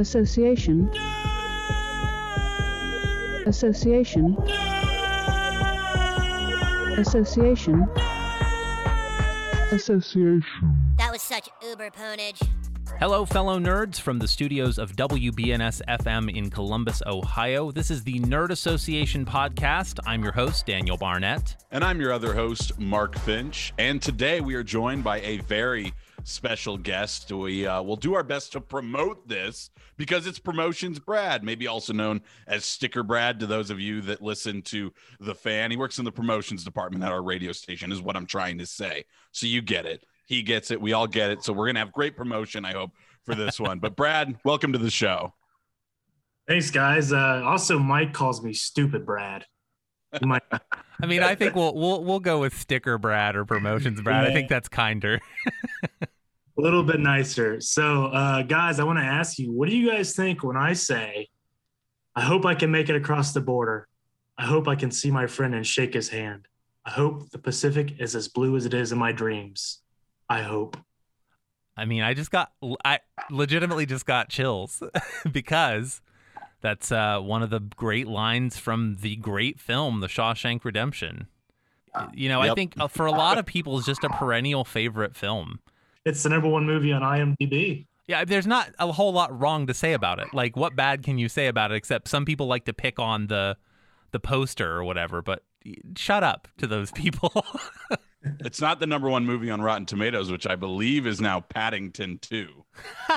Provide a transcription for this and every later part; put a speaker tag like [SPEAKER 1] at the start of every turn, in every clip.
[SPEAKER 1] Association. Association. Association. Association.
[SPEAKER 2] That was such uber ponage.
[SPEAKER 3] Hello, fellow nerds from the studios of WBNS FM in Columbus, Ohio. This is the Nerd Association podcast. I'm your host, Daniel Barnett.
[SPEAKER 4] And I'm your other host, Mark Finch. And today we are joined by a very special guest. We uh, will do our best to promote this because it's Promotions Brad, maybe also known as Sticker Brad to those of you that listen to The Fan. He works in the promotions department at our radio station, is what I'm trying to say. So you get it. He gets it. We all get it. So we're going to have great promotion, I hope, for this one. But Brad, welcome to the show.
[SPEAKER 5] Thanks, guys. Uh, also, Mike calls me stupid Brad.
[SPEAKER 3] Might... I mean, I think we'll we'll we'll go with sticker Brad or promotions Brad. Yeah. I think that's kinder.
[SPEAKER 5] a little bit nicer. So, uh, guys, I want to ask you, what do you guys think when I say, "I hope I can make it across the border. I hope I can see my friend and shake his hand. I hope the Pacific is as blue as it is in my dreams. I hope."
[SPEAKER 3] I mean, I just got I legitimately just got chills because that's uh, one of the great lines from the great film, The Shawshank Redemption. You know, yep. I think uh, for a lot of people, it's just a perennial favorite film.
[SPEAKER 5] It's the number one movie on IMDb.
[SPEAKER 3] Yeah, there's not a whole lot wrong to say about it. Like, what bad can you say about it? Except some people like to pick on the the poster or whatever. But shut up to those people.
[SPEAKER 4] it's not the number one movie on Rotten Tomatoes, which I believe is now Paddington Two.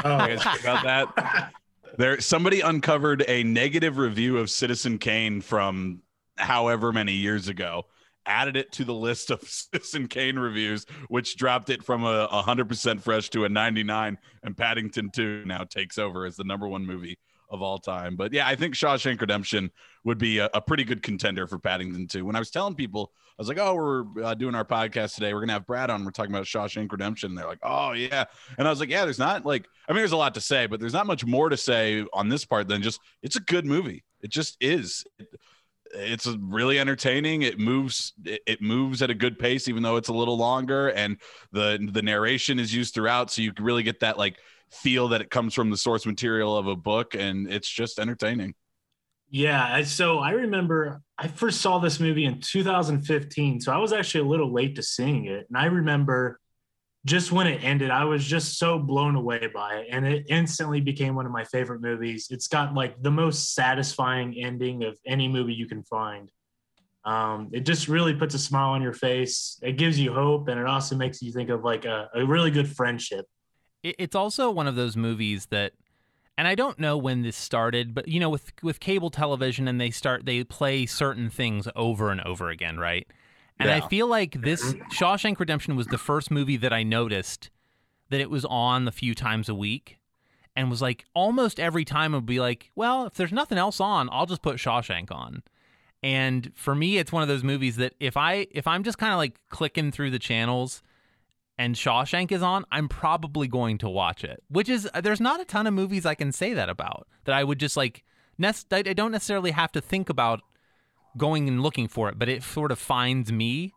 [SPEAKER 4] Oh. You guys about that? There, somebody uncovered a negative review of Citizen Kane from however many years ago, added it to the list of Citizen Kane reviews, which dropped it from a 100% fresh to a 99. And Paddington 2 now takes over as the number one movie of all time. But yeah, I think Shawshank Redemption would be a, a pretty good contender for Paddington 2. When I was telling people, I was like, oh, we're uh, doing our podcast today. We're to have Brad on. We're talking about Shawshank Redemption. And they're like, oh, yeah. And I was like, yeah, there's not like, I mean, there's a lot to say, but there's not much more to say on this part than just it's a good movie. It just is. It, it's really entertaining. It moves. It moves at a good pace, even though it's a little longer, and the the narration is used throughout, so you really get that like feel that it comes from the source material of a book and it's just entertaining.
[SPEAKER 5] Yeah, so I remember I first saw this movie in 2015, so I was actually a little late to seeing it, and I remember just when it ended, I was just so blown away by it, and it instantly became one of my favorite movies. It's got like the most satisfying ending of any movie you can find. Um, it just really puts a smile on your face. It gives you hope, and it also makes you think of like a, a really good friendship
[SPEAKER 3] it's also one of those movies that and I don't know when this started, but you know, with with cable television and they start they play certain things over and over again, right? And yeah. I feel like this Shawshank Redemption was the first movie that I noticed that it was on a few times a week and was like almost every time would be like, well, if there's nothing else on, I'll just put Shawshank on. And for me, it's one of those movies that if I if I'm just kind of like clicking through the channels and Shawshank is on, I'm probably going to watch it. Which is there's not a ton of movies I can say that about that I would just like. nest. I don't necessarily have to think about going and looking for it, but it sort of finds me.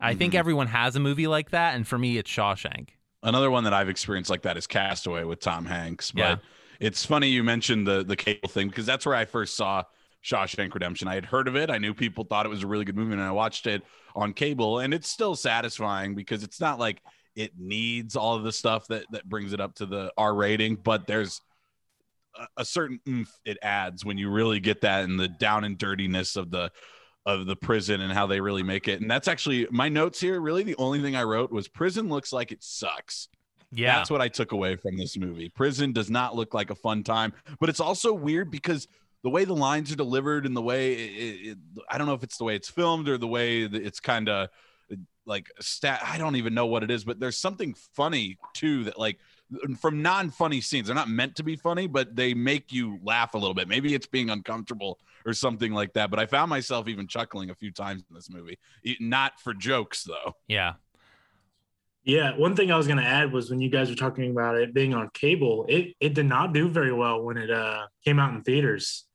[SPEAKER 3] I mm-hmm. think everyone has a movie like that, and for me, it's Shawshank.
[SPEAKER 4] Another one that I've experienced like that is Castaway with Tom Hanks. But yeah. it's funny you mentioned the the cable thing because that's where I first saw Shawshank Redemption. I had heard of it. I knew people thought it was a really good movie, and I watched it on cable, and it's still satisfying because it's not like it needs all of the stuff that that brings it up to the R rating, but there's a, certain oomph it adds when you really get that and the down and dirtiness of the of the prison and how they really make it. And that's actually my notes here. Really, the only thing I wrote was prison looks like it sucks. Yeah. That's what I took away from this movie. Prison does not look like a fun time, but it's also weird because the way the lines are delivered and the way it, it, I don't know if it's the way it's filmed or the way it's kind of like stat I don't even know what it is, but there's something funny too that like from non-funny scenes. They're not meant to be funny, but they make you laugh a little bit. Maybe it's being uncomfortable or something like that. But I found myself even chuckling a few times in this movie. Not for jokes though.
[SPEAKER 3] Yeah.
[SPEAKER 5] Yeah, one thing I was going to add was when you guys were talking about it being on cable, it it did not do very well when it uh, came out in theaters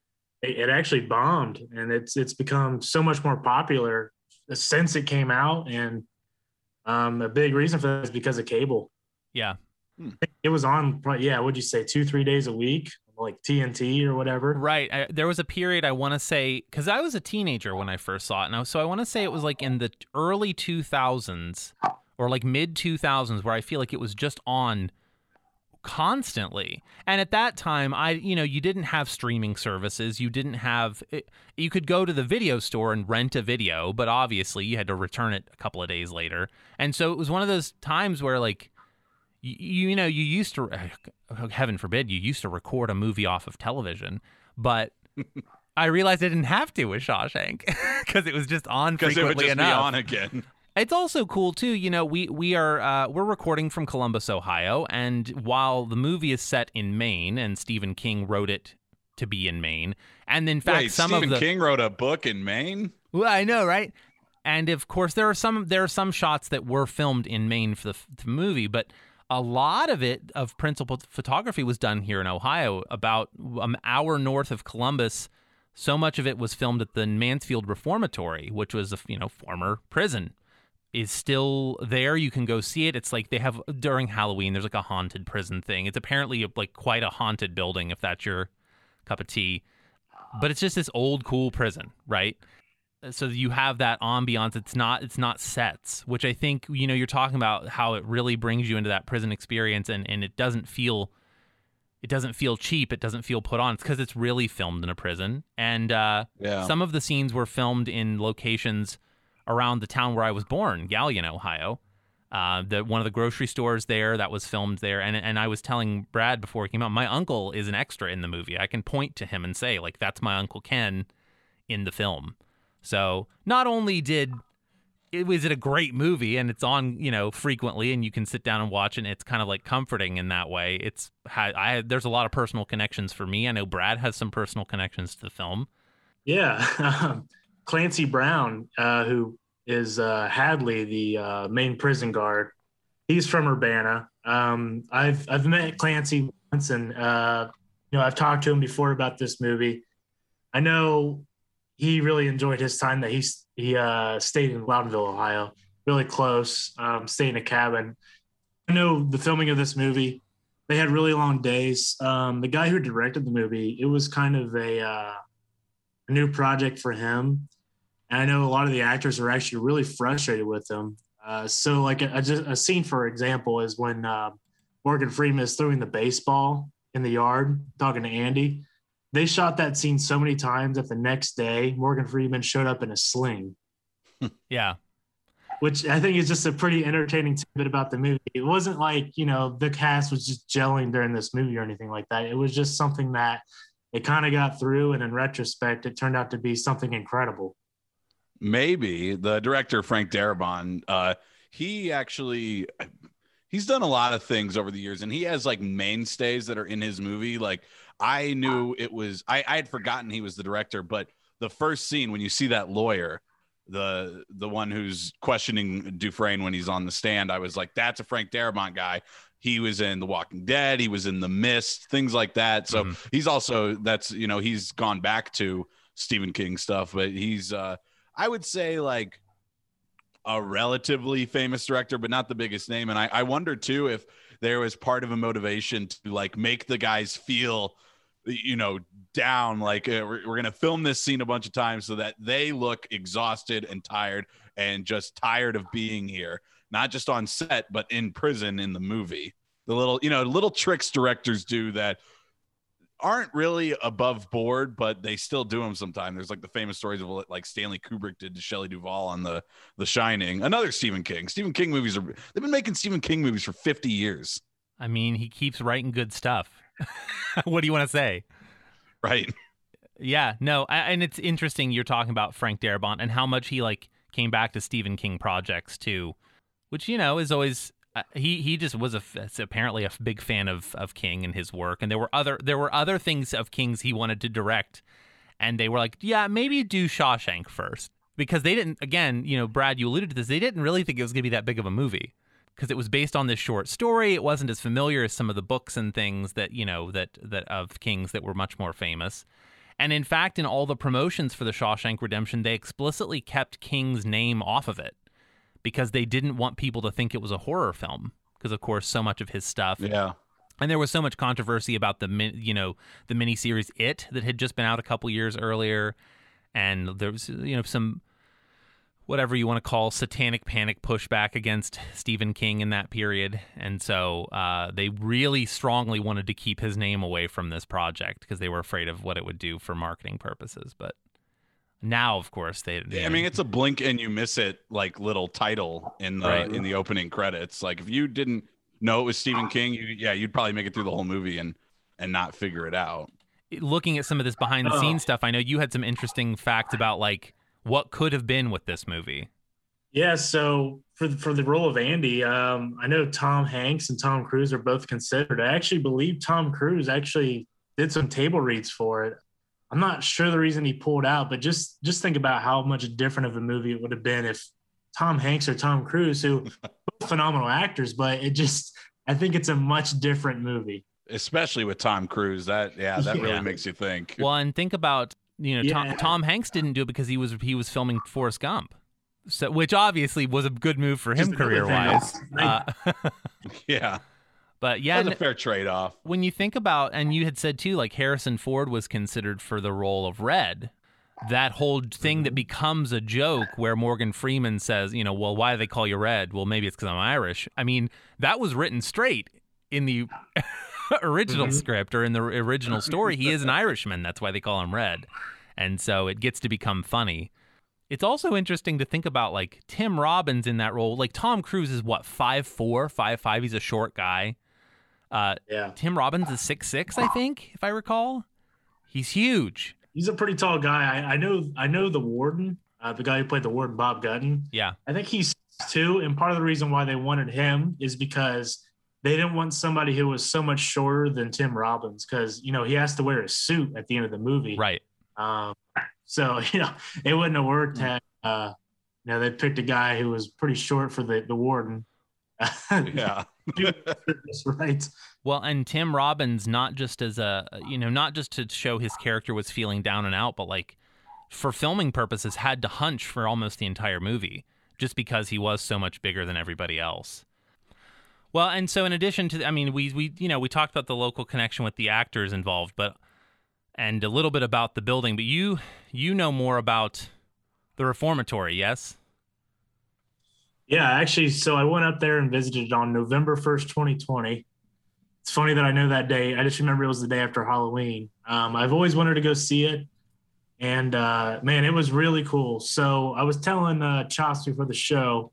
[SPEAKER 5] it, actually bombed and it's it's become so much more popular since it came out and um, a big reason for that is because of cable
[SPEAKER 3] yeah Hmm.
[SPEAKER 5] it was on yeah what'd you say two three days a week like TNT or whatever.
[SPEAKER 3] Right. I, there was a period I want to say because I was a teenager when I first saw it, and I, so I want to say it was like in the early 2000s or like mid 2000s where I feel like it was just on constantly. And at that time, I you know you didn't have streaming services, you didn't have it, you could go to the video store and rent a video, but obviously you had to return it a couple of days later. And so it was one of those times where like you, you know you used to heaven forbid you used to record a movie off of television, but I realized I didn't have to with Shawshank because it was just on
[SPEAKER 4] Because it
[SPEAKER 3] frequently
[SPEAKER 4] would just
[SPEAKER 3] enough.
[SPEAKER 4] be on again.
[SPEAKER 3] It's also cool too. You know, we we are uh, we're recording from Columbus, Ohio, and while the movie is set in Maine, and Stephen King wrote it to be in Maine, and in fact,
[SPEAKER 4] Wait,
[SPEAKER 3] some
[SPEAKER 4] Stephen
[SPEAKER 3] of the
[SPEAKER 4] King wrote a book in Maine.
[SPEAKER 3] well, I know, right? And of course, there are some there are some shots that were filmed in Maine for the, the movie, but a lot of it of principal photography was done here in Ohio, about an hour north of Columbus. So much of it was filmed at the Mansfield Reformatory, which was a you know former prison. Is still there. You can go see it. It's like they have during Halloween. There's like a haunted prison thing. It's apparently like quite a haunted building if that's your cup of tea. But it's just this old cool prison, right? So you have that ambiance it's not it's not sets which i think you know you're talking about how it really brings you into that prison experience and and it doesn't feel it doesn't feel cheap it doesn't feel put on it's because it's really filmed in a prison and uh
[SPEAKER 4] Yeah.
[SPEAKER 3] some of the scenes were filmed in locations around the town where i was born Galion ohio uh, the one of the grocery stores there that was filmed there, and and I was telling Brad before he came out, my uncle is an extra in the movie. I can point to him and say like that's my uncle Ken in the film. So not only did it was it a great movie and it's on you know frequently and you can sit down and watch and it's kind of like comforting in that way. It's had I there's a lot of personal connections for me. I know Brad has some personal connections to the film.
[SPEAKER 5] Yeah, Clancy Brown, uh, who is uh, Hadley, the uh, main prison guard. He's from Urbana. Um, I've I've met Clancy once, and uh, you know I've talked to him before about this movie. I know he really enjoyed his time that he he uh, stayed in Loudonville, Ohio, really close. Um, stayed in a cabin. I know the filming of this movie. They had really long days. Um, the guy who directed the movie, it was kind of a uh, a new project for him. And I know a lot of the actors are actually really frustrated with him. Uh, so, like a, a, a scene, for example, is when uh, Morgan Freeman is throwing the baseball in the yard, talking to Andy. They shot that scene so many times that the next day Morgan Freeman showed up in a sling,
[SPEAKER 3] Yeah,
[SPEAKER 5] which I think is just a pretty entertaining tidbit about the movie. It wasn't like you know the cast was just gelling during this movie or anything like that. It was just something that it kind of got through, and in retrospect, it turned out to be something incredible.
[SPEAKER 4] maybe the director frank darabont uh he actually he's done a lot of things over the years and he has like mainstays that are in his movie like i knew it was i i had forgotten he was the director but the first scene when you see that lawyer the the one who's questioning dufresne when he's on the stand i was like that's a frank darabont guy he was in the walking dead he was in the mist things like that so
[SPEAKER 3] Mhm.
[SPEAKER 4] he's also that's you know he's gone back to stephen king stuff but he's uh I would say like a relatively famous director, but not the biggest name. And I, I wonder too if there was part of a motivation to like make the guys feel, you know, down. Like uh, we're, we're gonna film this scene a bunch of times so that they look exhausted and tired and just tired of being here, not just on set but in prison in the movie. The little, you know, little tricks directors do that aren't really above board, but they still do them sometimes. There's like the famous stories of like Stanley Kubrick did to Shelley Duvall on the The Shining. Another Stephen King. Stephen King movies are they've been making Stephen King movies for 50 years,
[SPEAKER 3] I mean he keeps writing good stuff. what do you want to say?
[SPEAKER 4] right?
[SPEAKER 3] Yeah, no, a- and it's interesting you're talking about Frank Darabont and how much he like came back to Stephen King projects too, which you know is always uh, he he just was a apparently a big fan of of King and his work, and there were other there were other things of King's he wanted to direct, and they were like, yeah, maybe do Shawshank first because they didn't. Again, you know, Brad, you alluded to this. They didn't really think it was going to be that big of a movie because it was based on this short story. It wasn't as familiar as some of the books and things that you know that that of King's that were much more famous. And in fact, in all the promotions for the Shawshank Redemption, they explicitly kept King's name off of it because they didn't want people to think it was a horror film. Because of course, so much of his stuff
[SPEAKER 4] Yeah.
[SPEAKER 3] And there was so much controversy about the you know the miniseries It that had just been out a couple years earlier, and there was you know some whatever you want to call satanic panic pushback against Stephen King in that period, and so uh, they really strongly wanted to keep his name away from this project because they were afraid of what it would do for marketing purposes. But now, of course, they. they
[SPEAKER 4] I mean, it's a blink and you miss it like little title in the
[SPEAKER 3] Right.
[SPEAKER 4] in the opening credits. Like if you didn't know it was Stephen King, you yeah, you'd probably make it through the whole movie and and not figure it out.
[SPEAKER 3] looking at some of this behind the scenes stuff. I know you had some interesting facts about like what could have been with this movie.
[SPEAKER 5] Yeah, so for the, for the role of Andy, um, I know Tom Hanks and Tom Cruise are both considered. I actually believe Tom Cruise actually did some table reads for it. I'm not sure the reason he pulled out, but just just think about how much different of a movie it would have been if Tom Hanks or Tom Cruise, who both phenomenal actors, but it just I think it's a much different movie.
[SPEAKER 4] Especially with Tom Cruise. That yeah, that really makes you think.
[SPEAKER 3] Well, and think about you know Tom,
[SPEAKER 5] Yeah.
[SPEAKER 3] Tom Hanks didn't do it because he was he was filming Forrest Gump, so which obviously was a good move for him career wise. Uh,
[SPEAKER 4] yeah.
[SPEAKER 3] but yeah,
[SPEAKER 4] That's a fair trade off.
[SPEAKER 3] when you think about and you had said too like harrison ford was considered for the role of red that whole thing that becomes a joke where morgan freeman says you know well why do they call you red well maybe it's because i'm irish i mean that was written straight in the original script or in the original story he is an irishman that's why they call him red and so it gets to become funny it's also interesting to think about like tim robbins in that role like tom cruise is what five four five five he's a short guy uh,
[SPEAKER 5] Yeah,
[SPEAKER 3] Tim Robbins is six six, I think, if I recall. He's huge.
[SPEAKER 5] he's a pretty tall guy. I, I know I know the warden, uh, the guy who played the warden, Bob Gunton.
[SPEAKER 3] Yeah.
[SPEAKER 5] I think he's two, and part of the reason why they wanted him is because they didn't want somebody who was so much shorter than Tim Robbins, because you know he has to wear a suit at the end of the movie.
[SPEAKER 3] Right.
[SPEAKER 5] Um, so you know it wouldn't have worked had uh, you know they picked a guy who was pretty short for the the warden.
[SPEAKER 4] Yeah.
[SPEAKER 5] Right.
[SPEAKER 3] Well, and Tim Robbins, not just as a, you know, not just to show his character was feeling down and out, but like for filming purposes, had to hunch for almost the entire movie just because he was so much bigger than everybody else. Well, and so in addition to, I mean, we, we, you know, we talked about the local connection with the actors involved, but, and a little bit about the building, but you, you know more about the reformatory, yes?
[SPEAKER 5] Yeah, actually, so I went up there and visited on November 1st, 2020. It's funny that I know that day. I just remember it was the day after Halloween. Um, I've always wanted to go see it. And uh, man, it was really cool. So I was telling uh, Chops before the show.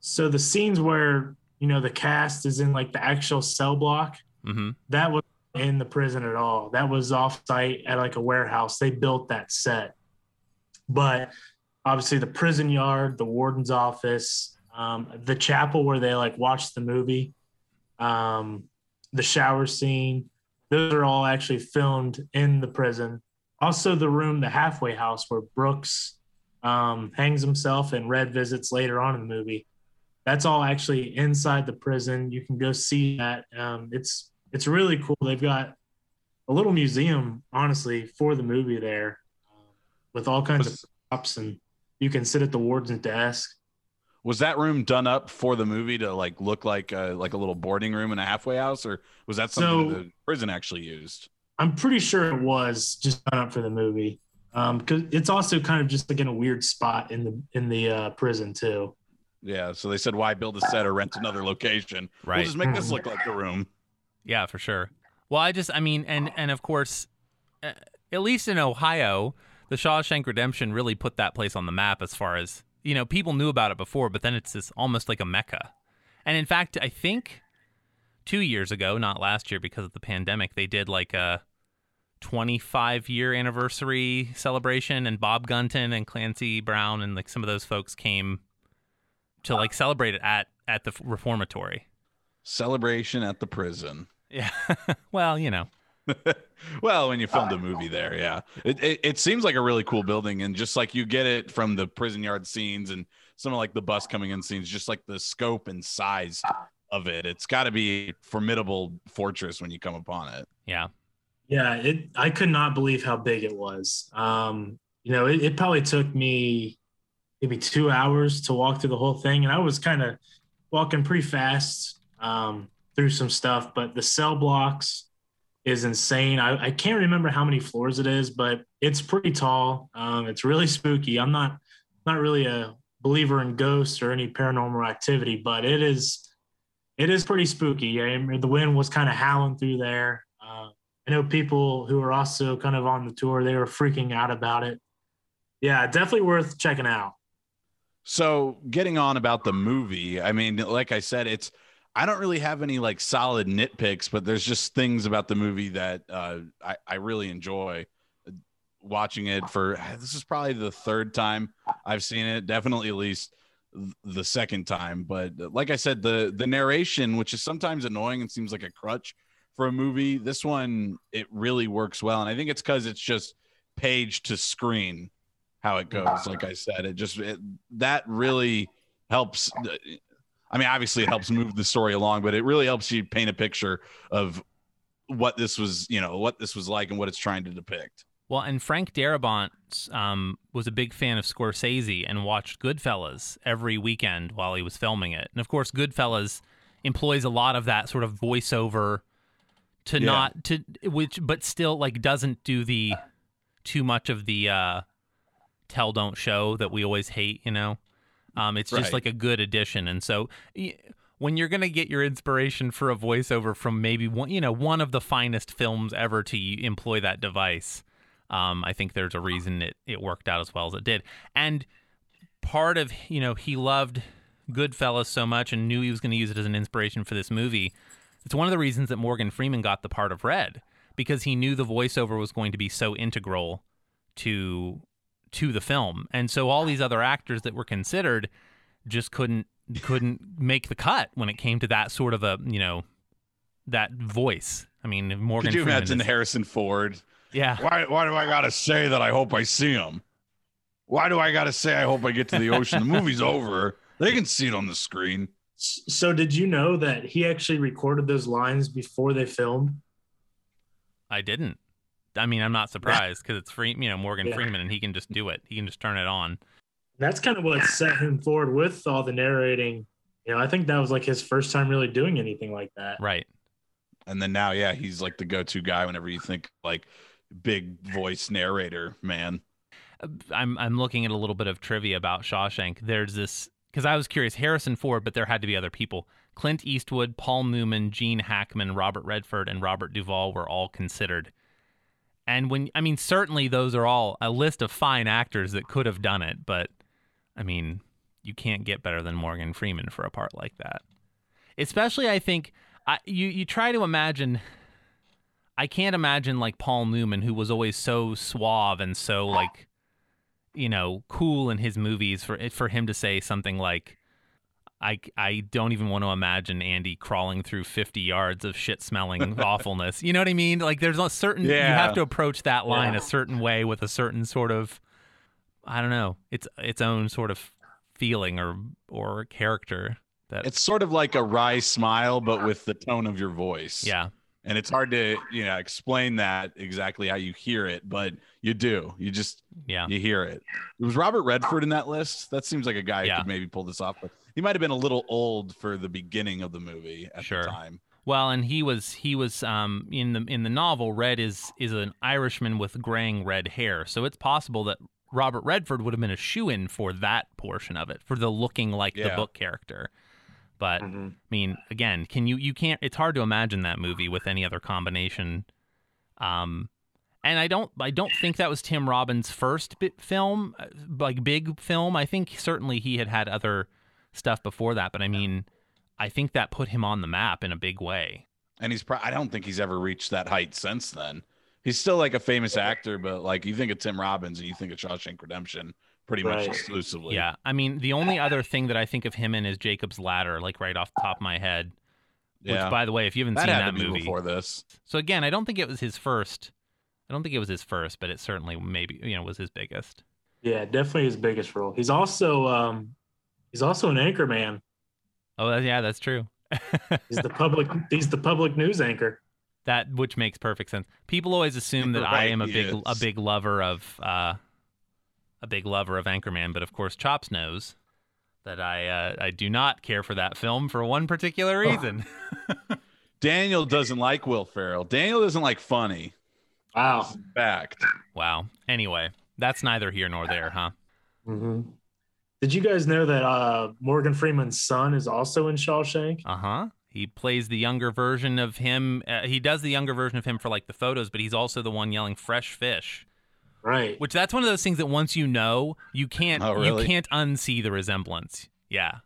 [SPEAKER 5] So the scenes where, you know, the cast is in like the actual cell block,
[SPEAKER 3] Mm-hmm.
[SPEAKER 5] that was in the prison at all. That was off site at like a warehouse. They built that set. But obviously the prison yard, the warden's office, um, the chapel where they like watched the movie, um, the shower scene, those are all actually filmed in the prison. Also the room, the halfway house where Brooks um, hangs himself and Red visits later on in the movie. That's all actually inside the prison. You can go see that. Um, it's it's really cool. They've got a little museum, honestly, for the movie there, um, with all kinds of props, and you can sit at the warden's desk.
[SPEAKER 4] was that room done up for the movie to like look like a, like a little boarding room in a halfway house, or was that something
[SPEAKER 5] So-
[SPEAKER 4] the prison actually used?
[SPEAKER 5] I'm pretty sure it was just done up for the movie, because it's also kind of just like in a weird spot in the in the uh, prison too.
[SPEAKER 4] Yeah, so they said, why build a set or rent another location?
[SPEAKER 3] Right.
[SPEAKER 4] We'll just make this look like a room.
[SPEAKER 3] Yeah, for sure. Well, I just, I mean, and and of course, uh, at least in Ohio, the Shawshank Redemption really put that place on the map as far as you know. People knew about it before, but then it's this almost like a mecca. And in fact, I think two years ago, not last year because of the pandemic, they did like a 25 year anniversary celebration, and Bob Gunton and Clancy Brown and like some of those folks came to like celebrate it at at the reformatory.
[SPEAKER 4] Celebration at the prison.
[SPEAKER 3] Yeah. well, you know.
[SPEAKER 4] well, when you filmed a movie there, yeah, it, it it seems like a really cool building, and just like you get it from the prison yard scenes and some of like the bus coming in scenes, just like the scope and size of it, it's got to be a formidable fortress when you come upon it.
[SPEAKER 3] Yeah.
[SPEAKER 5] Yeah, it. I could not believe how big it was. Um, you know, it, it probably took me maybe two hours to walk through the whole thing, and I was kind of walking pretty fast. Um, through some stuff, but the cell blocks is insane. I, I can't remember how many floors it is, but it's pretty tall. Um, it's really spooky. I'm not not really a believer in ghosts or any paranormal activity, but it is it is pretty spooky. I mean, the wind was kind of howling through there. Uh, I know people who were also kind of on the tour, they were freaking out about it. Yeah, definitely worth checking out.
[SPEAKER 4] So, getting on about the movie, I mean, like I said, it's I don't really have any like solid nitpicks, but there's just things about the movie that uh, I, I really enjoy watching it for this is probably the third time I've seen it. Definitely at least the second time. But like I said, the the narration, which is sometimes annoying and seems like a crutch for a movie, this one it really works well. And I think it's because it's just page to screen how it goes. Like I said, it just it, that really helps I mean, obviously it helps move the story along, but it really helps you paint a picture of what this was, you know, what this was like and what it's trying to depict.
[SPEAKER 3] Well, and Frank Darabont um, was a big fan of Scorsese and watched Goodfellas every weekend while he was filming it. And of course, Goodfellas employs a lot of that sort of voiceover to yeah. not to which, but still like doesn't do the too much of the uh, tell don't show that we always hate. You know. Um, it's just right. like a good addition, and so when you're gonna get your inspiration for a voiceover from maybe one, you know, one of the finest films ever to employ that device, um, I think there's a reason it it worked out as well as it did. And part of you know he loved Goodfellas so much and knew he was going to use it as an inspiration for this movie. It's one of the reasons that Morgan Freeman got the part of Red because he knew the voiceover was going to be so integral to to the film. And so all these other actors that were considered just couldn't couldn't make the cut when it came to that sort of a, you know, that voice. I mean, Morgan
[SPEAKER 4] Could you
[SPEAKER 3] Freeman
[SPEAKER 4] imagine
[SPEAKER 3] is,
[SPEAKER 4] Harrison Ford?
[SPEAKER 3] Yeah.
[SPEAKER 4] Why why do I got to say that I hope I see him? Why do I got to say I hope I get to the ocean? the movie's over. They can see it on the screen.
[SPEAKER 5] So did you know that he actually recorded those lines before they filmed?
[SPEAKER 3] I didn't. I mean, I'm not surprised because it's free, you know, Morgan yeah. Freeman, and he can just do it. He can just turn it on.
[SPEAKER 5] That's kind of what set him forward with all the narrating. You know, I think that was like his first time really doing anything like that.
[SPEAKER 3] Right.
[SPEAKER 4] And then now, yeah, he's like the go-to guy whenever you think like big voice narrator, man.
[SPEAKER 3] Uh, I'm I'm looking at a little bit of trivia about Shawshank. There's this because I was curious, Harrison Ford, but there had to be other people. Clint Eastwood, Paul Newman, Gene Hackman, Robert Redford, and Robert Duvall were all considered and when I mean, certainly those are all a list of fine actors that could have done it, but I mean, you can't get better than Morgan Freeman for a part like that. Especially, I think I, you you try to imagine. I can't imagine like Paul Newman, who was always so suave and so like, you know, cool in his movies. For for him to say something like, I, I don't even want to imagine Andy crawling through 50 yards of shit smelling awfulness. You know what I mean? Like there's a certain yeah. you have to approach that line yeah. a certain way with a certain sort of I don't know, its its own sort of feeling or or character that
[SPEAKER 4] It's sort of like a wry smile but with the tone of your voice.
[SPEAKER 3] Yeah.
[SPEAKER 4] And it's hard to, you know, explain that exactly how you hear it, but you do. You just
[SPEAKER 3] yeah.
[SPEAKER 4] You hear it. It was Robert Redford in that list. That seems like a guy yeah. who could maybe pull this off. But he might have been a little old for the beginning of the movie at sure. the time.
[SPEAKER 3] Well, and he was he was um, in the in the novel. Red is is an Irishman with graying red hair, so it's possible that Robert Redford would have been a shoe in for that portion of it, for the looking like yeah. the book character. But mm-hmm. I mean, again, can you you can't? It's hard to imagine that movie with any other combination. Um, and I don't I don't think that was Tim Robbins' first bit film, uh, like big film. I think certainly he had had other stuff before that, but I mean, I think that put him on the map in a big way.
[SPEAKER 4] And he's pro- I don't think he's ever reached that height since then. He's still like a famous actor, but like you think of Tim Robbins and you think of Shawshank Redemption pretty right. much exclusively.
[SPEAKER 3] Yeah. I mean, the only other thing that I think of him in is Jacob's Ladder, like right off the top of my head. Yeah. Which, by the way, if you haven't
[SPEAKER 4] that
[SPEAKER 3] seen
[SPEAKER 4] that
[SPEAKER 3] movie
[SPEAKER 4] before this,
[SPEAKER 3] so again, I don't think it was his first. I don't think it was his first, but it certainly maybe you know was his biggest.
[SPEAKER 5] Yeah, definitely his biggest role. He's also um, He's also an anchor man.
[SPEAKER 3] Oh, yeah, that's true.
[SPEAKER 5] he's the public. He's the public news anchor.
[SPEAKER 3] That which makes perfect sense. People always assume that right, I am a big is. a big lover of uh, a big lover of Anchorman, but of course Chops knows that I uh, I do not care for that film for one particular reason.
[SPEAKER 4] Daniel doesn't like Will Ferrell. Daniel doesn't like funny.
[SPEAKER 5] Wow.
[SPEAKER 4] Fact.
[SPEAKER 3] wow. Anyway, that's neither here nor there, huh?
[SPEAKER 5] hmm Did you guys know that uh, Morgan Freeman's son is also in Shawshank?
[SPEAKER 3] Uh huh. He plays the younger version of him. Uh, he does the younger version of him for like the photos, but he's also the one yelling "fresh fish,"
[SPEAKER 5] Right.
[SPEAKER 3] which that's one of those things that once you know, you can't
[SPEAKER 4] Oh, really?
[SPEAKER 3] you can't unsee the resemblance. Yeah,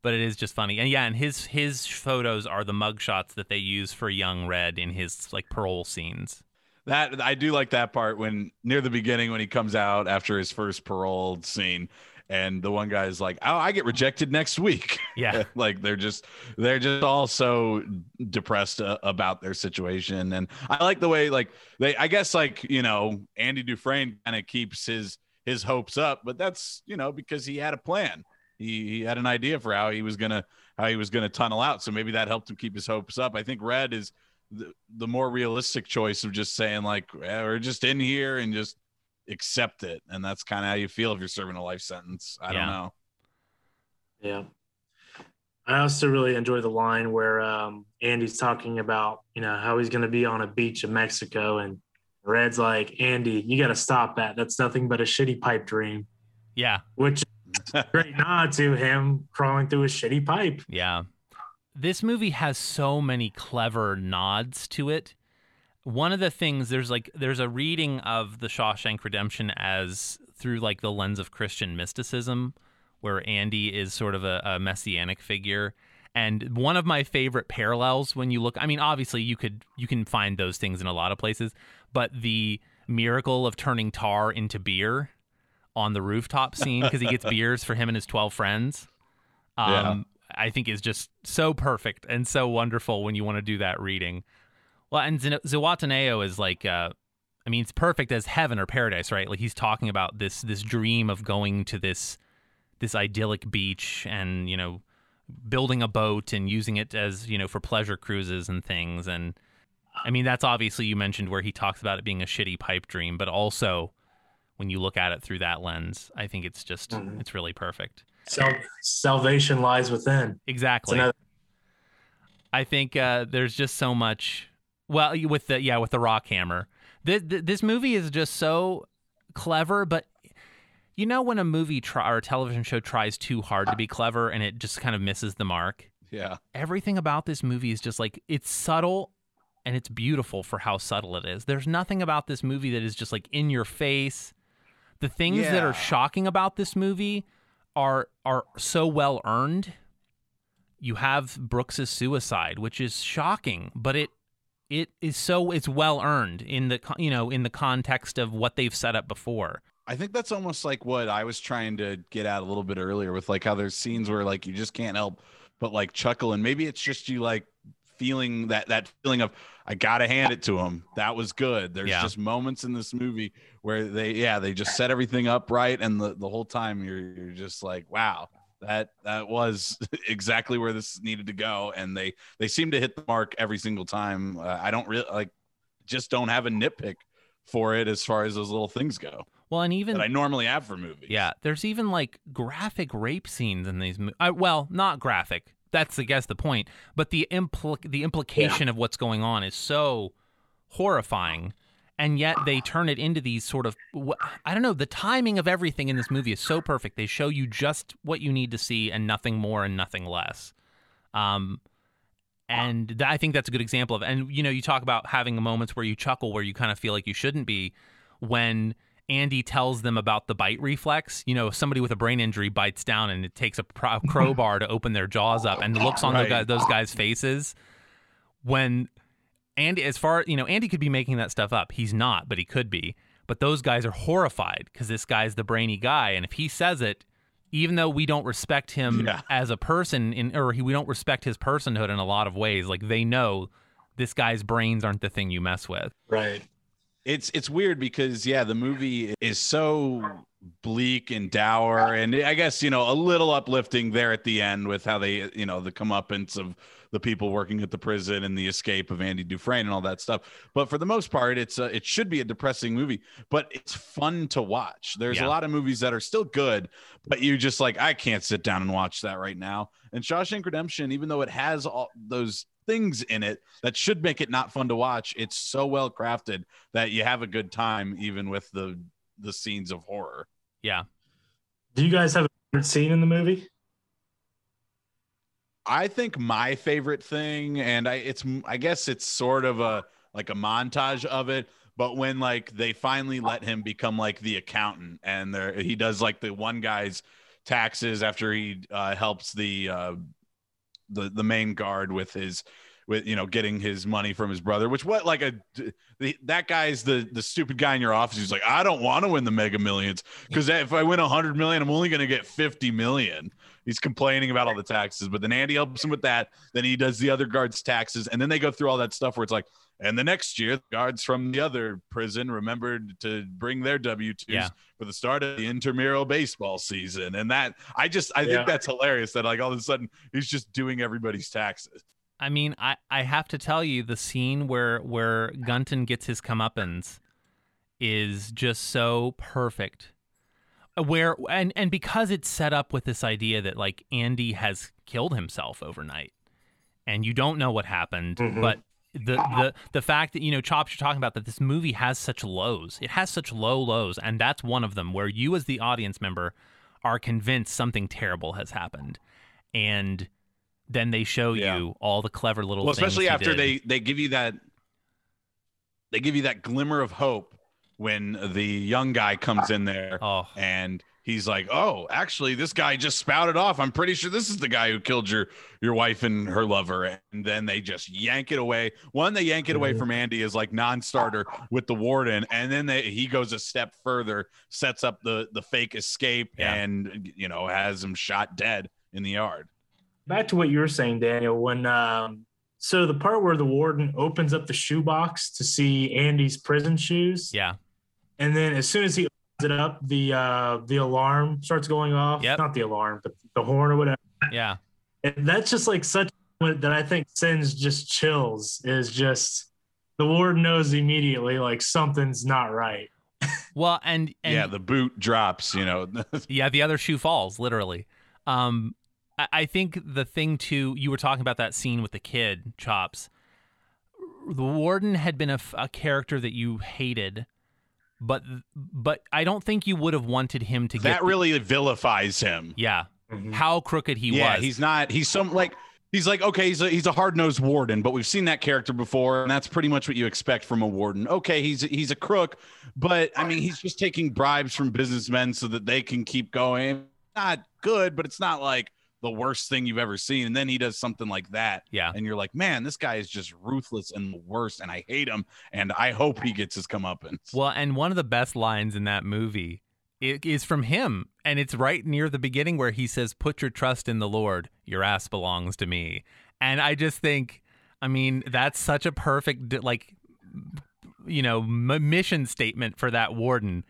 [SPEAKER 3] but it is just funny, and yeah, and his his photos are the mugshots that they use for young Red in his like parole scenes.
[SPEAKER 4] That I do like that part when near the beginning when he comes out after his first paroled scene, and the one guy's like, "Oh, I get rejected next week."
[SPEAKER 3] Yeah,
[SPEAKER 4] like they're just they're just all so depressed uh, about their situation, and I like the way like they I guess like you know Andy Dufresne kind of keeps his his hopes up, but that's you know because he had a plan. He he had an idea for how he was gonna how he was gonna tunnel out, so maybe that helped him keep his hopes up. I think Red is the, the more realistic choice of just saying like eh, we're just in here and just accept it and that's kind of how you feel if you're serving a life sentence i
[SPEAKER 3] Yeah.
[SPEAKER 4] don't know
[SPEAKER 5] Yeah. I also really enjoy the line where um, Andy's talking about, you know, how he's going to be on a beach in Mexico. And Red's like, Andy, you got to stop that. That's nothing but a shitty pipe dream,
[SPEAKER 3] yeah,
[SPEAKER 5] which great nod to him crawling through a shitty pipe.
[SPEAKER 3] Yeah. This movie has so many clever nods to it. One of the things there's like there's a reading of the Shawshank Redemption as through like the lens of Christian mysticism where Andy is sort of a, a messianic figure. And one of my favorite parallels when you look I mean obviously you could you can find those things in a lot of places, but the miracle of turning tar into beer on the rooftop scene because he gets beers for him and his 12 friends. Um,
[SPEAKER 4] Yeah.
[SPEAKER 3] I think is just so perfect and so wonderful when you want to do that reading. Well, and Zin- is like, uh, I mean, it's perfect as heaven or paradise, right? Like he's talking about this this dream of going to this this idyllic beach and you know building a boat and using it as you know for pleasure cruises and things. And I mean, that's obviously you mentioned where he talks about it being a shitty pipe dream, but also when you look at it through that lens, I think it's just
[SPEAKER 5] Mhm.
[SPEAKER 3] it's really perfect.
[SPEAKER 5] Sal- salvation lies within.
[SPEAKER 3] Exactly.
[SPEAKER 5] another,
[SPEAKER 3] I think uh, there's just so much. Well, with the yeah, with the rock hammer, this this movie is just so clever. But you know, when a movie try, or a television show tries too hard to be clever and it just kind of misses the mark.
[SPEAKER 4] yeah
[SPEAKER 3] Everything about this movie is just like it's subtle and it's beautiful for how subtle it is. There's nothing about this movie that is just like in your face. The things that are shocking about this movie are are so well earned. You have Brooks's suicide, which is shocking, but it it is so it's well earned in the you know in the context of what they've set up before.
[SPEAKER 4] I think that's almost like what I was trying to get at a little bit earlier with like how there's scenes where like you just can't help but like chuckle and maybe it's just you like feeling that that feeling of I gotta hand it to him. That was good. There's
[SPEAKER 3] Yeah.
[SPEAKER 4] just moments in this movie where they yeah they just set everything up right and the, the whole time you're you're just like wow that that was exactly where this needed to go and they they seem to hit the mark every single time. Uh, I don't really like just don't have a nitpick for it as far as those little things go
[SPEAKER 3] Well, and even
[SPEAKER 4] that I normally have for movies.
[SPEAKER 3] Yeah, there's even like graphic rape scenes in these. Mo- uh, well, not graphic. That's I guess the point. But the impl- the implication of what's going on is so horrifying, and yet they turn it into these sort of I don't know. The timing of everything in this movie is so perfect. They show you just what you need to see and nothing more and nothing less. Um, and th- I think that's a good example of. And you know, you talk about having moments where you chuckle, where you kind of feel like you shouldn't be, when Andy tells them about the bite reflex. You know, somebody with a brain injury bites down and it takes a pro- crowbar to open their jaws up, and looks on
[SPEAKER 4] Right.
[SPEAKER 3] guy, those guys' faces when Andy, as far you know, Andy could be making that stuff up. He's not, but he could be. But those guys are horrified because this guy's the brainy guy, and if he says it, even though we don't respect him
[SPEAKER 4] Yeah.
[SPEAKER 3] as a person, in or he, we don't respect his personhood in a lot of ways, like they know this guy's brains aren't the thing you mess with.
[SPEAKER 5] right.
[SPEAKER 4] it's it's weird because yeah, the movie is so bleak and dour, and I guess you know a little uplifting there at the end with how they you know the comeuppance of the people working at the prison and the escape of Andy Dufresne and all that stuff. But for the most part, it's a, it should be a depressing movie, but it's fun to watch. There's
[SPEAKER 3] Yeah.
[SPEAKER 4] a lot of movies that are still good, but you just like I can't sit down and watch that right now. And Shawshank Redemption, even though it has all those things in it that should make it not fun to watch, it's so well crafted that you have a good time even with the the scenes of horror.
[SPEAKER 3] Yeah.
[SPEAKER 5] Do you guys have a favorite scene in the movie?
[SPEAKER 4] I think my favorite thing, and I it's I guess it's sort of a like a montage of it, but when like they finally let him become like the accountant, and there he does like the one guy's taxes after he uh, helps the uh, the the main guard with his with you know getting his money from his brother which what like a the, that guy's the the stupid guy in your office who's like i don't want to win the mega millions because if i win 100 million i'm only going to get 50 million he's complaining about all the taxes but then andy helps him with that then he does the other guards taxes and then they go through all that stuff where it's like and the next year the guards from the other prison remembered to bring their w2s
[SPEAKER 3] Yeah.
[SPEAKER 4] for the start of the intramural baseball season and that i just i
[SPEAKER 5] Yeah.
[SPEAKER 4] think that's hilarious that like all of a sudden he's just doing everybody's taxes
[SPEAKER 3] I mean, I, I have to tell you, the scene where where Gunton gets his comeuppance is just so perfect. Where and and because it's set up with this idea that like Andy has killed himself overnight, and you don't know what happened,
[SPEAKER 5] Mhm.
[SPEAKER 3] but the the the fact that you know chops you're talking about that this movie has such lows it has such low lows and that's one of them where you as the audience member are convinced something terrible has happened and then they show
[SPEAKER 4] Yeah.
[SPEAKER 3] you all the clever little
[SPEAKER 4] well
[SPEAKER 3] things
[SPEAKER 4] especially after they they give you that they give you that glimmer of hope when the young guy comes in there
[SPEAKER 3] oh.
[SPEAKER 4] and he's like oh actually this guy just spouted off. I'm pretty sure this is the guy who killed your your wife and her lover. And then they just yank it away. One they yank it away
[SPEAKER 5] Mhm.
[SPEAKER 4] from andy as like non-starter with the warden. And then they, he goes a step further sets up the the fake escape
[SPEAKER 3] Yeah.
[SPEAKER 4] and you know has him shot dead in the yard.
[SPEAKER 5] Back to what you were saying, Daniel. When um, so the part where the warden opens up the shoebox to see Andy's prison shoes,
[SPEAKER 3] yeah
[SPEAKER 5] and then as soon as he opens it up, the uh, the alarm starts going off.
[SPEAKER 3] Yep.
[SPEAKER 5] Not the alarm, but the horn or whatever.
[SPEAKER 3] yeah
[SPEAKER 5] And that's just like such that I think sends just chills. Is just the warden knows immediately like something's not right.
[SPEAKER 3] well and, and
[SPEAKER 4] yeah the boot drops you know
[SPEAKER 3] Yeah, the other shoe falls, literally. Um, I, I think the thing too, you were talking about that scene with the kid, Chops. The warden had been a character that you hated, but but I don't think you would have wanted him to get
[SPEAKER 4] that
[SPEAKER 3] the-
[SPEAKER 4] really vilifies him.
[SPEAKER 3] yeah,
[SPEAKER 5] Mhm.
[SPEAKER 3] how crooked he was.
[SPEAKER 4] yeah,
[SPEAKER 3] was.
[SPEAKER 4] he's not. He's some like he's like okay, he's a, he's a hard nosed warden, but we've seen that character before, and that's pretty much what you expect from a warden. Okay, he's he's a crook, but I mean, he's just taking bribes from businessmen so that they can keep going. Not good, but it's not like the worst thing you've ever seen. And then he does something like that,
[SPEAKER 3] yeah.
[SPEAKER 4] and you're like, man, this guy is just ruthless and the worst, and I hate him, and I hope he gets his comeuppance.
[SPEAKER 3] Well, and one of the best lines in that movie is from him, and it's right near the beginning where he says, "Put your trust in the Lord. Your ass belongs to me." And I just think, I mean, that's such a perfect like, you know, m- mission statement for that warden.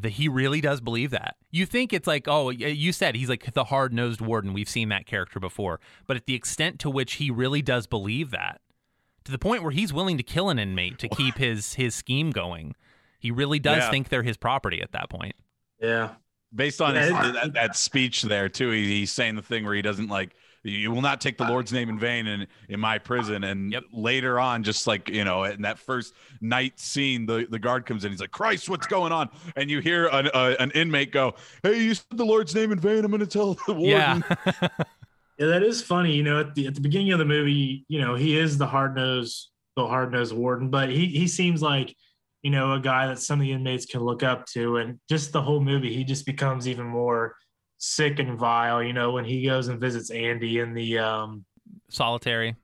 [SPEAKER 3] That he really does believe that. You think it's like, oh, you said he's like the hard nosed warden. We've seen that character before, but at the extent to which he really does believe that, to the point where he's willing to kill an inmate to keep his his scheme going. He really does
[SPEAKER 4] Yeah.
[SPEAKER 3] think they're his property at that point.
[SPEAKER 5] Yeah.
[SPEAKER 4] based on
[SPEAKER 5] Yeah,
[SPEAKER 4] his, that, that speech there too he, he's saying the thing where he doesn't like you will not take the lord's name in vain in, in my prison. And
[SPEAKER 3] Yep.
[SPEAKER 4] later on just like you know in that first night scene the, the guard comes in. He's like christ what's going on? And you hear an, uh, an inmate go hey you said the lord's name in vain. I'm going to tell the warden.
[SPEAKER 3] Yeah,
[SPEAKER 5] Yeah, that is funny. You know, at the at the beginning of the movie, you know, he is the hard nosed, the hard nosed warden, but he he seems like, you know, a guy that some of the inmates can look up to, and just the whole movie, he just becomes even more sick and vile. You know, when he goes and visits Andy in the um,
[SPEAKER 3] solitary.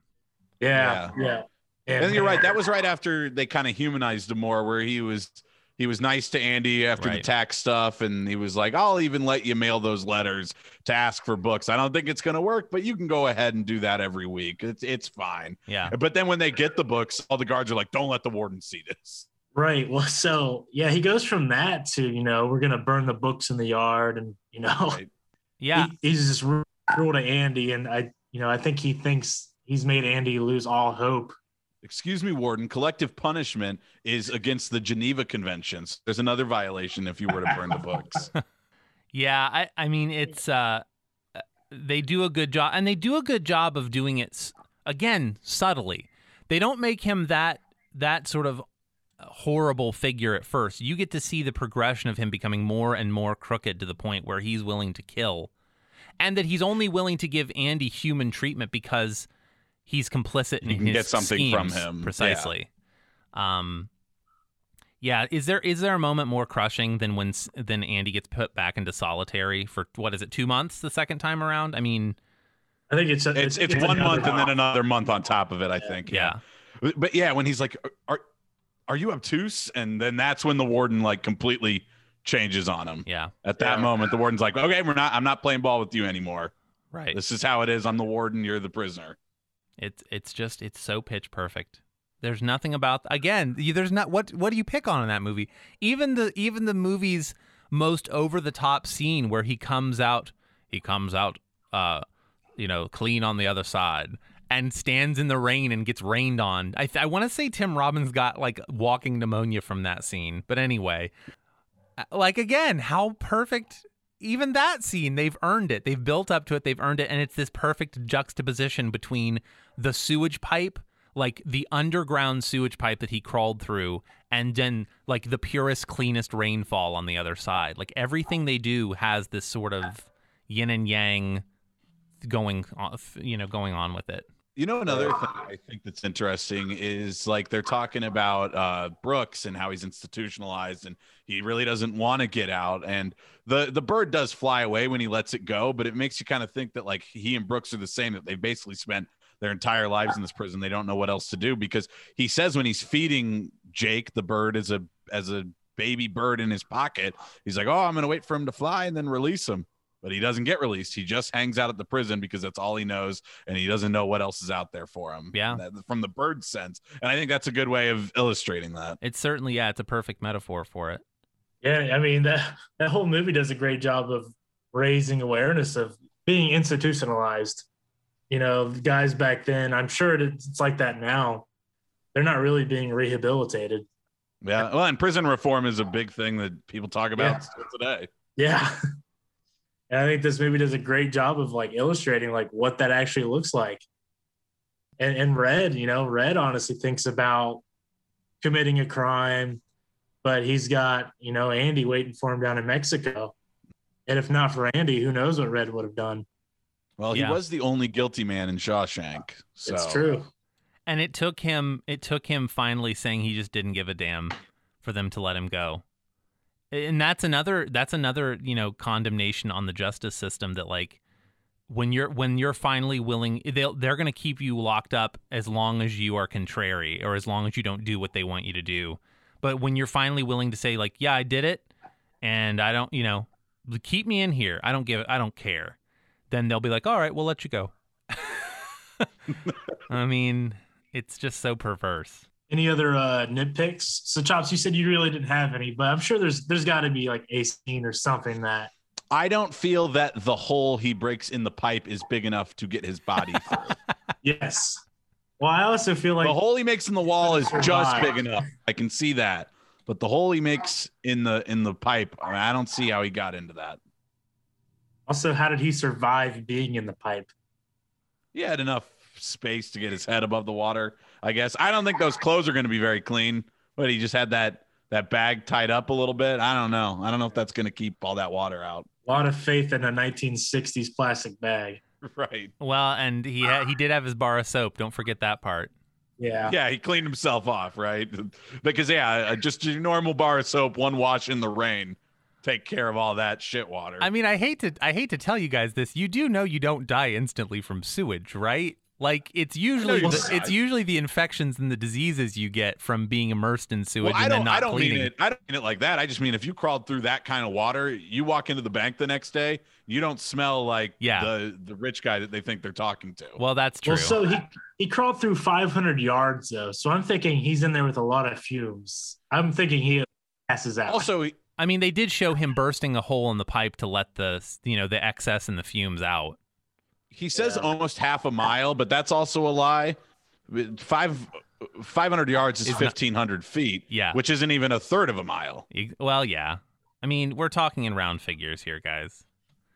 [SPEAKER 5] yeah, yeah,
[SPEAKER 4] and you're right that was right after they kind of humanized him more where he was he was nice to Andy after the tax stuff, and he was like, "I'll even let you mail those letters to ask for books. I don't think it's going to work, but you can go ahead and do that every week. It's it's fine."
[SPEAKER 3] Yeah,
[SPEAKER 4] But then when they get the books, all the guards are like, "Don't let the warden see this."
[SPEAKER 5] Right. Well, so yeah, he goes from that to you know we're gonna burn the books in the yard, and you know
[SPEAKER 4] Right.
[SPEAKER 3] yeah,
[SPEAKER 5] he, he's just rude to Andy, and I, you know, I think he thinks he's made Andy lose all hope.
[SPEAKER 4] Excuse me, Warden. Collective punishment is against the Geneva Conventions. There's another violation if you were to burn the books.
[SPEAKER 3] Yeah, I I mean it's uh they do a good job and they do a good job of doing it again subtly. They don't make him that that sort of horrible figure at first. You get to see the progression of him becoming more and more crooked to the point where he's willing to kill. And that he's only willing to give Andy human treatment because he's complicit in
[SPEAKER 4] You can
[SPEAKER 3] his
[SPEAKER 4] get something from
[SPEAKER 3] schemes.
[SPEAKER 4] him. Yeah.
[SPEAKER 3] Precisely. Um yeah, is there is there a moment more crushing than when than Andy gets put back into solitary for what is it two months the second time around? I mean,
[SPEAKER 5] I think it's
[SPEAKER 4] It's it's one month and then another month on top of it. I think.
[SPEAKER 3] yeah,
[SPEAKER 4] But- But yeah, when he's like, "Are are you obtuse?" and then that's when the warden like completely changes on him.
[SPEAKER 3] yeah,
[SPEAKER 4] At that
[SPEAKER 5] Yeah.
[SPEAKER 4] moment, the warden's like, "Okay, we're not. I'm not playing ball with you anymore.
[SPEAKER 3] right.
[SPEAKER 4] This is how it is. I'm the warden. You're the prisoner."
[SPEAKER 3] It's it's just it's so pitch perfect. There's nothing about again. There's not what what do you pick on in that movie? Even the even the movie's most over the top scene where he comes out he comes out uh you know clean on the other side and stands in the rain and gets rained on. I th- I want to say Tim Robbins got like walking pneumonia from that scene, but anyway, uh, like again, how perfect even that scene they've earned it. They've built up to it. They've earned it and it's this perfect juxtaposition between the sewage pipe like the underground sewage pipe that he crawled through and then like the purest cleanest rainfall on the other side. Like everything they do has this sort of yin and yang going on you know going on with it
[SPEAKER 4] You know, another thing I think that's interesting is like they're talking about uh, Brooks and how he's institutionalized and he really doesn't want to get out. And the the bird does fly away when he lets it go, but it makes you kind of think that like he and Brooks are the same. That they've basically spent their entire lives in this prison. They don't know what else to do because he says when he's feeding Jake the bird as a as a baby bird in his pocket, he's like, "Oh, I'm gonna wait for him to fly and then release him." But he doesn't get released. He just hangs out at the prison because that's all he knows, and he doesn't know what else is out there for him.
[SPEAKER 3] Yeah.
[SPEAKER 4] That- from the bird sense, and I think that's a good way of illustrating that.
[SPEAKER 3] it's certainly yeah it's a perfect metaphor for it
[SPEAKER 5] Yeah, I mean that that whole movie does a great job of raising awareness of being institutionalized. You know, the guys back then, I'm sure it's it's like that now. They're not really being rehabilitated.
[SPEAKER 4] Yeah. Well, and prison reform is a big thing that people talk about
[SPEAKER 5] Yeah.
[SPEAKER 4] still today.
[SPEAKER 5] Yeah. And I think this movie does a great job of like illustrating like what that actually looks like. And and Red, you know, Red honestly thinks about committing a crime, but he's got, you know, Andy waiting for him down in Mexico. And if not for Andy, who knows what Red would have done.
[SPEAKER 4] Well,
[SPEAKER 3] Yeah.
[SPEAKER 4] he was the only guilty man in Shawshank. So
[SPEAKER 5] It's true.
[SPEAKER 3] and it took him it took him finally saying he just didn't give a damn for them to let him go and that's another that's another you know condemnation on the justice system that like when you're when you're finally willing they'll they're going to keep you locked up as long as you are contrary or as long as you don't do what they want you to do. But when you're finally willing to say like yeah i did it and i don't you know keep me in here. I don't give i don't care then they'll be like all right we'll let you go. I mean it's just so perverse
[SPEAKER 5] Any other uh nitpicks? So Chops, you said you really didn't have any, but I'm sure there's there's gotta be like a scene or something that
[SPEAKER 4] I don't feel that the hole he breaks in the pipe is big enough to get his body through.
[SPEAKER 5] yes. Well, I also feel like
[SPEAKER 4] the hole he makes in the wall is just big enough. I can see that. But the hole he makes in the in the pipe, I, mean, I don't see how he got into that.
[SPEAKER 5] also how did he survive being in the pipe?
[SPEAKER 4] He had enough space to get his head above the water, I guess. I don't think those clothes are going to be very clean, but he just had that that bag tied up a little bit. I don't know. I don't know if that's going to keep all that water out.
[SPEAKER 5] A lot of faith in a 1960s plastic bag.
[SPEAKER 4] Right.
[SPEAKER 3] Well, and he ha- he did have his bar of soap. Don't forget that part.
[SPEAKER 5] Yeah.
[SPEAKER 4] Yeah, he cleaned himself off, right? Because yeah, uh, just your normal bar of soap, one wash in the rain, take care of all that shit water.
[SPEAKER 3] I mean, I hate to I hate to tell you guys this. You do know you don't die instantly from sewage, right? Like it's usually
[SPEAKER 4] you
[SPEAKER 3] the, it's usually the infections and the diseases you get from being immersed in sewage
[SPEAKER 4] well, I
[SPEAKER 3] and then
[SPEAKER 4] don't.
[SPEAKER 3] not
[SPEAKER 4] I don't
[SPEAKER 3] cleaning.
[SPEAKER 4] mean it. I don't mean it like that. I just mean if you crawled through that kind of water, you walk into the bank the next day, you don't smell like
[SPEAKER 3] Yeah.
[SPEAKER 4] the the rich guy that they think they're talking to.
[SPEAKER 3] Well, that's true.
[SPEAKER 5] Well, so he he crawled through 500 yards though, so I'm thinking he's in there with a lot of fumes. I'm thinking he passes out.
[SPEAKER 4] also, he-
[SPEAKER 3] I mean, they did show him bursting a hole in the pipe to let the you know the excess and the fumes out.
[SPEAKER 4] He says
[SPEAKER 5] Yeah.
[SPEAKER 4] almost half a mile, but that's also a lie. Five. 500 yards is
[SPEAKER 3] Is not-
[SPEAKER 4] 1500 feet
[SPEAKER 3] Yeah.
[SPEAKER 4] which isn't even a third of a mile
[SPEAKER 3] Well, yeah. I mean, we're talking in round figures here, guys.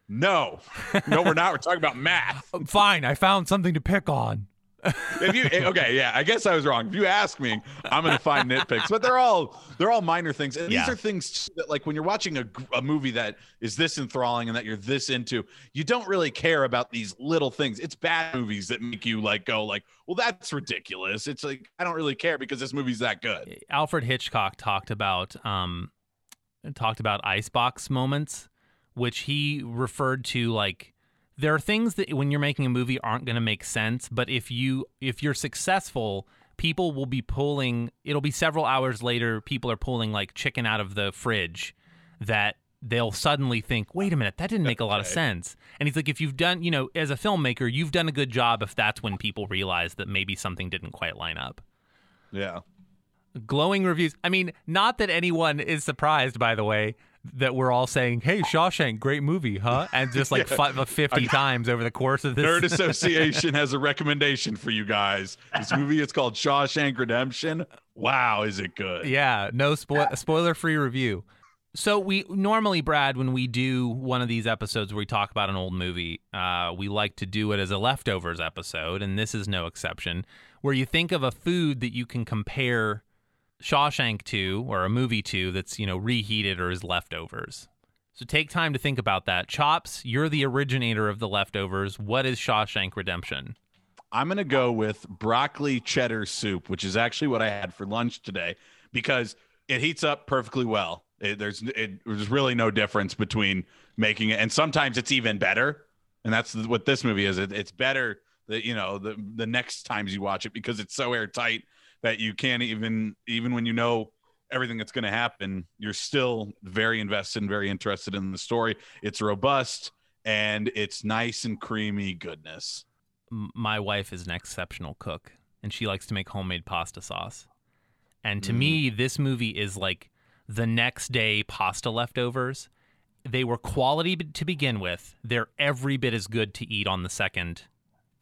[SPEAKER 4] no no we're not we're talking about math
[SPEAKER 3] Fine, I found something to pick on.
[SPEAKER 4] If you eh, okay yeah i guess i was wrong. If you ask me i'm gonna find nitpicks but they're all they're all minor things. And
[SPEAKER 3] Yeah.
[SPEAKER 4] these are things that like when you're watching a, a movie that is this enthralling and that you're this into you don't really care about these little things. It's bad movies that make you like go like well that's ridiculous. It's like i don't really care because this movie's that good.
[SPEAKER 3] Alfred Hitchcock talked about um talked about icebox moments, which he referred to like there are things that when you're making a movie aren't going to make sense, but if you if you're successful, people will be pulling it'll be several hours later people are pulling like chicken out of the fridge that they'll suddenly think, "Wait a minute, that didn't make a lot of sense." And he's like if you've done, you know, as a filmmaker, you've done a good job if that's when people realize that maybe something didn't quite line up
[SPEAKER 4] yeah
[SPEAKER 3] glowing reviews. I mean, not that anyone is surprised, by the way, that we're all saying, "Hey, Shawshank, great movie, huh?" And just like fi- 50 times over the course of this.
[SPEAKER 4] nerd association has a recommendation for you guys this movie is called shawshank redemption wow is it good
[SPEAKER 3] yeah, no spo- spoiler-free review. So we normally, Brad, when we do one of these episodes where we talk about an old movie, uh, we like to do it as a leftovers episode, and this is no exception. Where you think of a food that you can compare Shawshank to, or a movie 2 that's you know reheated or is leftovers. So take time to think about that. Chops, you're the originator of the leftovers. What is Shawshank Redemption?
[SPEAKER 4] I'm going to go with broccoli cheddar soup, which is actually what I had for lunch today because it heats up perfectly well. It, there's it, there's really no difference between making it, and sometimes it's even better. And that's what this movie is. It, it's better that you know the the next times you watch it because it's so airtight that you can't even even when you know everything that's going to happen, you're still very invested and very interested in the story. It's robust and it's nice and creamy goodness.
[SPEAKER 3] My wife is an exceptional cook and she likes to make homemade pasta sauce. And to me, mm. this movie is like the next day pasta leftovers. They were quality to begin with. They're every bit as good to eat on the second,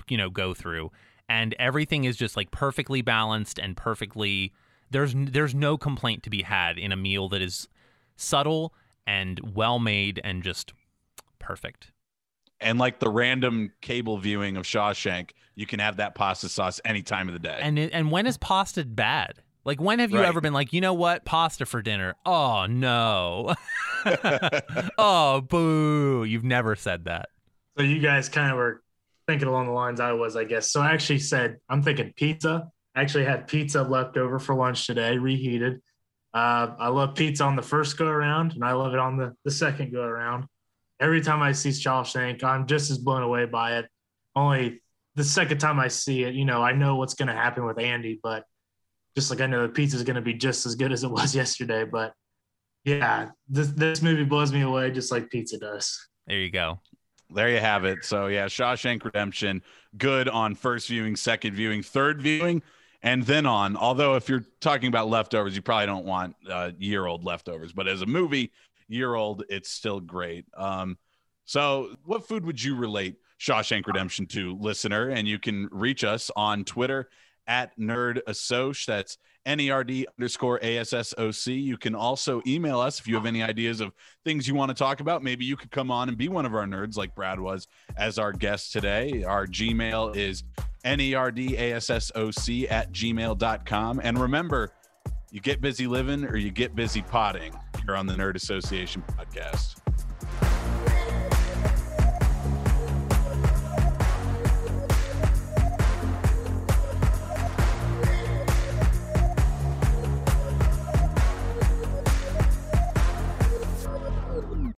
[SPEAKER 3] you know, go through. And everything is just like perfectly balanced and perfectly there's there's no complaint to be had in a meal that is subtle and well made and just perfect.
[SPEAKER 4] and like the random cable viewing of Shawshank, you can have that pasta sauce any time of the day.
[SPEAKER 3] And it, and when is pasta bad? Like when have you
[SPEAKER 4] Right.
[SPEAKER 3] ever been like, you know what, pasta for dinner? Oh no. oh boo. You've never said that.
[SPEAKER 5] So you guys kind of were thinking along the lines I was, I guess. So I actually said I'm thinking pizza. I actually had pizza left over for lunch today, reheated. Uh, I love pizza on the first go around, and I love it on the, the second go around. Every time I see Shawshank, I'm just as blown away by it. Only the second time I see it, you know, I know what's going to happen with Andy, but just like I know the pizza is going to be just as good as it was yesterday. But yeah, this this movie blows me away just like pizza does.
[SPEAKER 3] There you go.
[SPEAKER 4] There you have it. So yeah, Shawshank Redemption, good on first viewing, second viewing, third viewing, and then on. Although if you're talking about leftovers, you probably don't want uh, year old leftovers, but as a movie, year old, it's still great. Um, so what food would you relate Shawshank Redemption to, listener? And you can reach us on Twitter at Nerd Assoc. That's N-E-R-D underscore A-S-S-O-C. You can also email us if you have any ideas of things you want to talk about. Maybe you could come on and be one of our nerds like Brad was as our guest today. Our Gmail is N-E-R-D-A-S-S-O-C at gmail.com. And remember, you get busy living or you get busy potting here on the Nerd Association podcast.